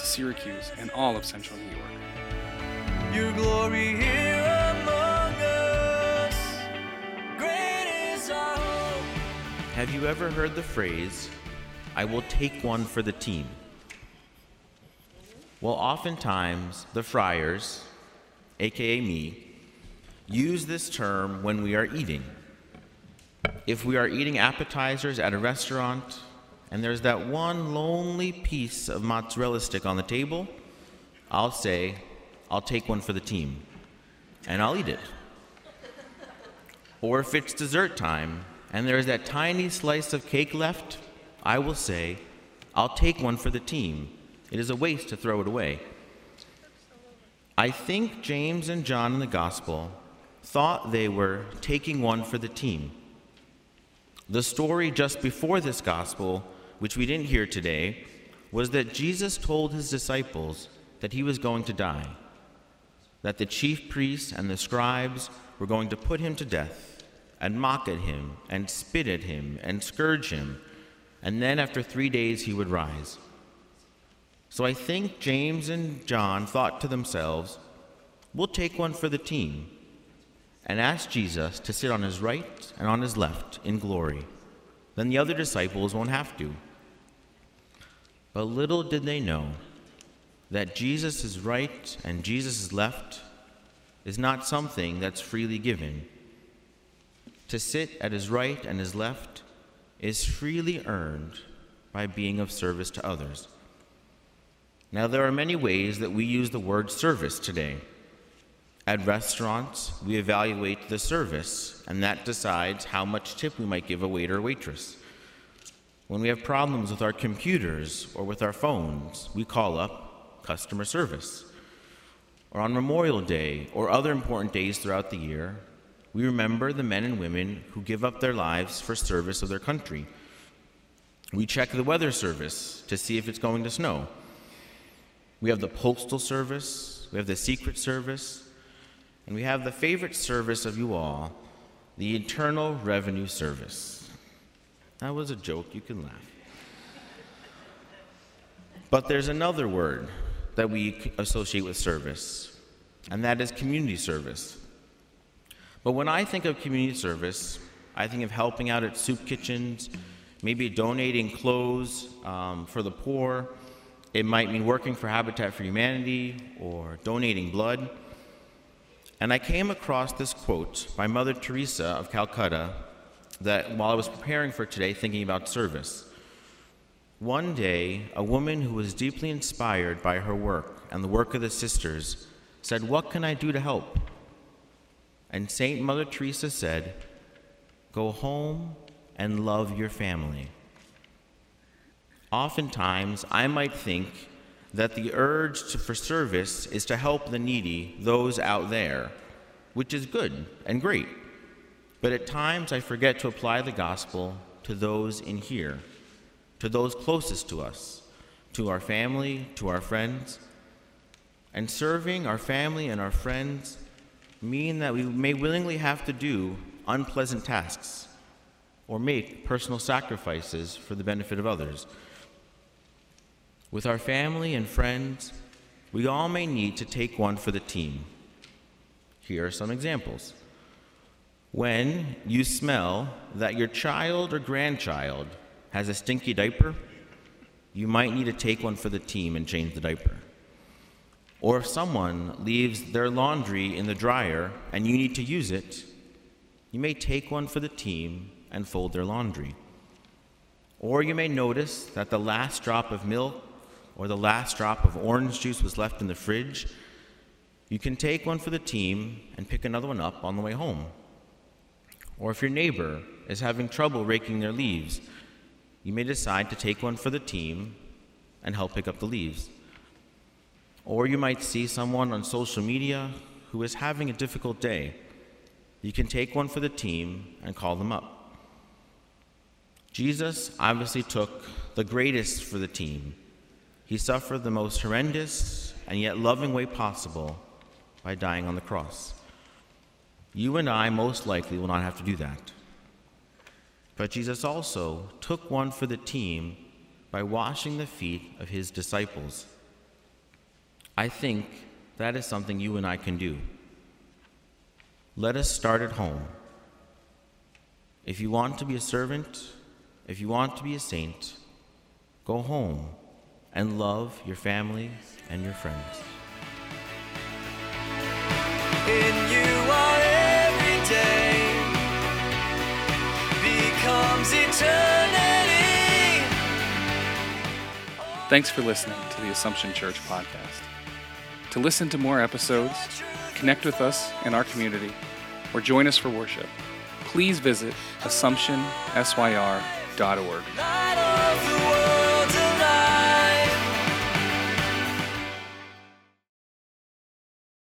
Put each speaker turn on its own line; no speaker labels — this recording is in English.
to Syracuse and all of central New York.
Your glory here among us. Great is our hope.
Have you ever heard the phrase, I will take one for the team? Well, oftentimes the friars, aka me, use this term when we are eating. If we are eating appetizers at a restaurant and there's that one lonely piece of mozzarella stick on the table, I'll say, I'll take one for the team, and I'll eat it. Or if it's dessert time and there's that tiny slice of cake left, I will say, I'll take one for the team. It is a waste to throw it away. I think James and John in the Gospel thought they were taking one for the team. The story just before this Gospel, which we didn't hear today, was that Jesus told his disciples that he was going to die, that the chief priests and the scribes were going to put him to death and mock at him and spit at him and scourge him, and then after three days he would rise. So I think James and John thought to themselves, we'll take one for the team, and ask Jesus to sit on his right and on his left in glory. Then the other disciples won't have to. But little did they know that Jesus' right and Jesus' left is not something that's freely given. To sit at his right and his left is freely earned by being of service to others. Now, there are many ways that we use the word service today. At restaurants, we evaluate the service, and that decides how much tip we might give a waiter or waitress. When we have problems with our computers or with our phones, we call up customer service. Or on Memorial Day or other important days throughout the year, we remember the men and women who give up their lives for service of their country. We check the weather service to see if it's going to snow. We have the Postal Service, we have the Secret Service, and we have the favorite service of you all, the Internal Revenue Service. That was a joke, you can laugh. But there's another word that we associate with service, and that is community service. But when I think of community service, I think of helping out at soup kitchens, maybe donating clothes um, for the poor. It might mean working for Habitat for Humanity or donating blood. And I came across this quote by Mother Teresa of Calcutta that while I was preparing for today, thinking about service. One day, a woman who was deeply inspired by her work and the work of the sisters said, What can I do to help? And St. Mother Teresa said, Go home and love your family. Oftentimes, I might think that the urge to, for service is to help the needy, those out there, which is good and great. But at times, I forget to apply the gospel to those in here, to those closest to us, to our family, to our friends. And serving our family and our friends mean that we may willingly have to do unpleasant tasks or make personal sacrifices for the benefit of others. With our family and friends, we all may need to take one for the team. Here are some examples. When you smell that your child or grandchild has a stinky diaper, you might need to take one for the team and change the diaper. Or if someone leaves their laundry in the dryer and you need to use it, you may take one for the team and fold their laundry. Or you may notice that the last drop of milk or the last drop of orange juice was left in the fridge. You can take one for the team and pick another one up on the way home. Or if your neighbor is having trouble raking their leaves, you may decide to take one for the team and help pick up the leaves. Or you might see someone on social media who is having a difficult day. You can take one for the team and call them up. Jesus obviously took the greatest for the team. He suffered the most horrendous and yet loving way possible by dying on the cross. You and I most likely will not have to do that. But Jesus also took one for the team by washing the feet of his disciples. I think that is something you and I can do. Let us start at home. If you want to be a servant, if you want to be a saint, go home and love your family and your friends.
Thanks for listening to the Assumption Church podcast. To listen to more episodes, connect with us in our community, or join us for worship, please visit AssumptionSYR.org.